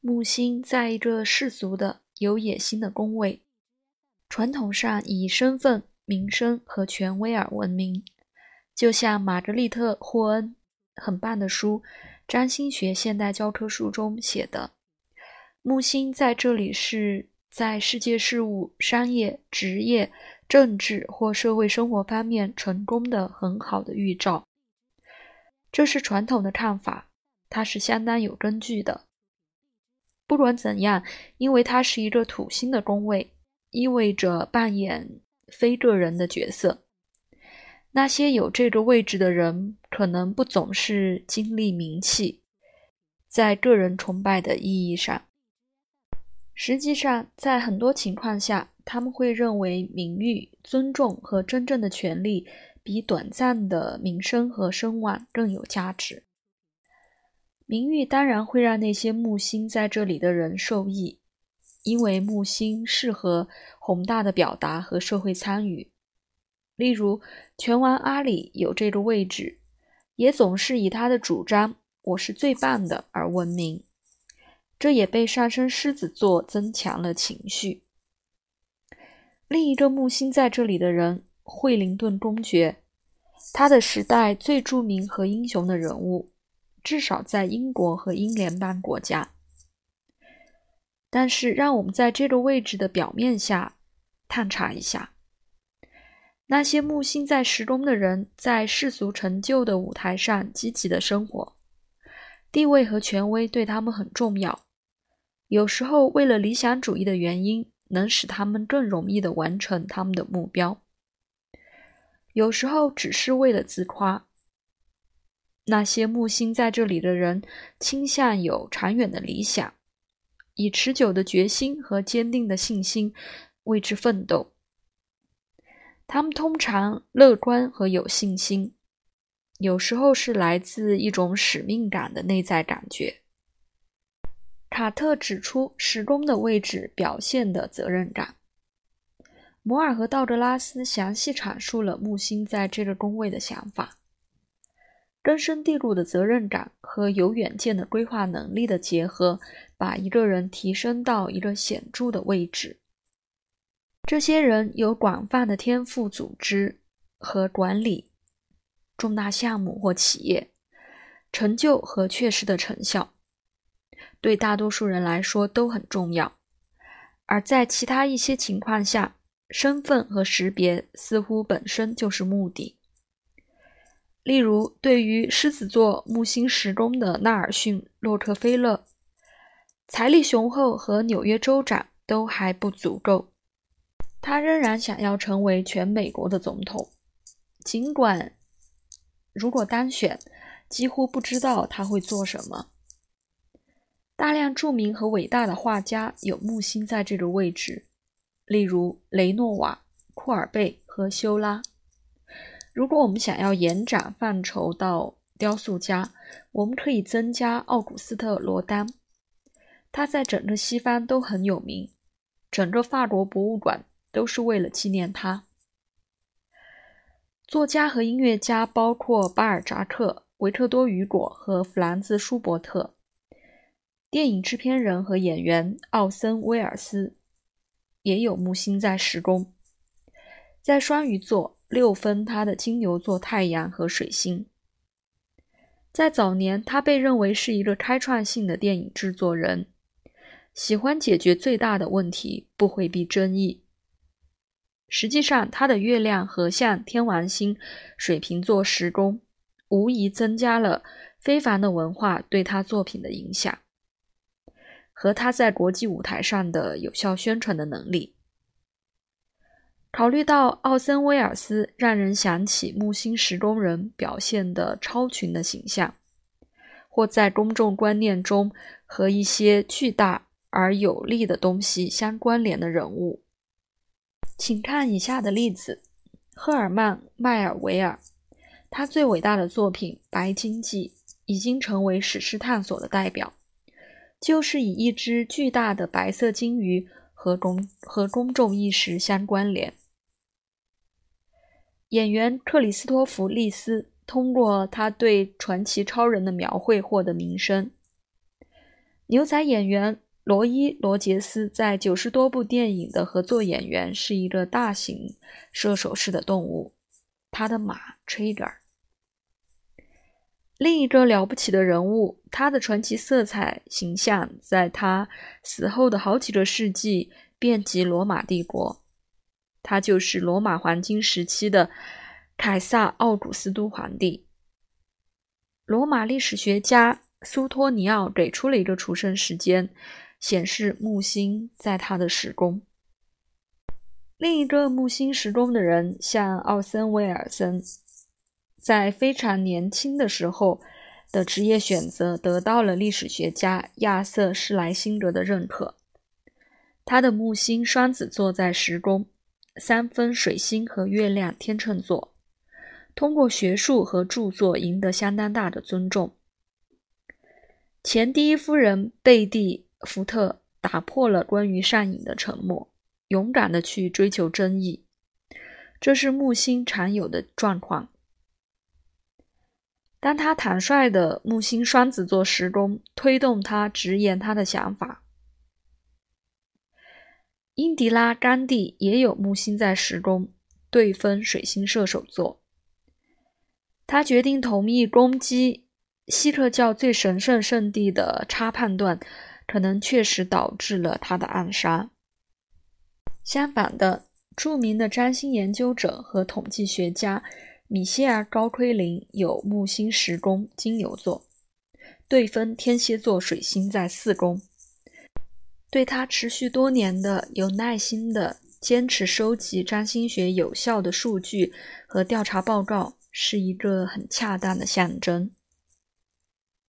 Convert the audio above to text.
木星在一个世俗的、有野心的宫位，传统上以身份、名声和权威而闻名。就像玛格丽特·霍恩很棒的书《占星学现代教科书》中写的，木星在这里是在世界事务、商业、职业、政治或社会生活方面成功的很好的预兆。这是传统的看法，它是相当有根据的。不管怎样，因为它是一个土星的宫位，意味着扮演非个人的角色。那些有这个位置的人，可能不总是经历名气，在个人崇拜的意义上，实际上在很多情况下，他们会认为名誉、尊重和真正的权利比短暂的名声和声望更有价值。名誉当然会让那些木星在这里的人受益，因为木星适合宏大的表达和社会参与。例如，拳王阿里有这个位置，也总是以他的主张“我是最棒的”而闻名。这也被上升狮子座增强了情绪。另一个木星在这里的人，惠灵顿公爵，他的时代最著名和英雄的人物。至少在英国和英联邦国家，但是让我们在这个位置的表面下探查一下，那些木星在时宫的人，在世俗成就的舞台上积极的生活，地位和权威对他们很重要。有时候，为了理想主义的原因，能使他们更容易的完成他们的目标；有时候，只是为了自夸。那些木星在这里的人倾向有长远的理想，以持久的决心和坚定的信心为之奋斗。他们通常乐观和有信心，有时候是来自一种使命感的内在感觉。卡特指出，时宫的位置表现的责任感。摩尔和道格拉斯详细阐述了木星在这个宫位的想法。根深蒂固的责任感和有远见的规划能力的结合，把一个人提升到一个显著的位置。这些人有广泛的天赋、组织和管理重大项目或企业成就和确实的成效，对大多数人来说都很重要。而在其他一些情况下，身份和识别似乎本身就是目的。例如，对于狮子座木星时宫的纳尔逊·洛克菲勒，财力雄厚和纽约州长都还不足够，他仍然想要成为全美国的总统。尽管如果当选，几乎不知道他会做什么。大量著名和伟大的画家有木星在这个位置，例如雷诺瓦、库尔贝和修拉。如果我们想要延展范畴到雕塑家，我们可以增加奥古斯特·罗丹，他在整个西方都很有名，整个法国博物馆都是为了纪念他。作家和音乐家包括巴尔扎克、维克多·雨果和弗兰兹·舒伯特，电影制片人和演员奥森·威尔斯也有木星在时宫，在双鱼座。六分，他的金牛座太阳和水星。在早年，他被认为是一个开创性的电影制作人，喜欢解决最大的问题，不回避争议。实际上，他的月亮合相天王星水瓶座时宫，无疑增加了非凡的文化对他作品的影响，和他在国际舞台上的有效宣传的能力。考虑到奥森·威尔斯让人想起木星十宫人表现的超群的形象，或在公众观念中和一些巨大而有力的东西相关联的人物，请看以下的例子：赫尔曼·迈尔维尔，他最伟大的作品《白鲸记》已经成为史诗探索的代表，就是以一只巨大的白色鲸鱼。和公和公众意识相关联。演员克里斯托弗·利斯通过他对传奇超人的描绘获得名声。牛仔演员罗伊·罗杰斯在九十多部电影的合作演员，是一个大型射手式的动物，他的马 Trigger。另一个了不起的人物，他的传奇色彩形象在他死后的好几个世纪遍及罗马帝国。他就是罗马黄金时期的凯撒·奥古斯都皇帝。罗马历史学家苏托尼奥给出了一个出生时间，显示木星在他的时宫。另一个木星时宫的人，像奥森·威尔森。在非常年轻的时候的职业选择得到了历史学家亚瑟·施莱辛格的认可。他的木星双子座在时宫，三分水星和月亮天秤座，通过学术和著作赢得相当大的尊重。前第一夫人贝蒂·福特打破了关于上瘾的沉默，勇敢地去追求真义，这是木星常有的状况。当他坦率的木星双子座时宫推动他直言他的想法。英迪拉·甘地也有木星在十宫对分水星射手座。他决定同意攻击锡克教最神圣圣地的差判断，可能确实导致了他的暗杀。相反的，著名的占星研究者和统计学家。米歇尔·高奎林有木星十宫金牛座，对分天蝎座水星在四宫。对他持续多年的有耐心的坚持收集占星学有效的数据和调查报告，是一个很恰当的象征。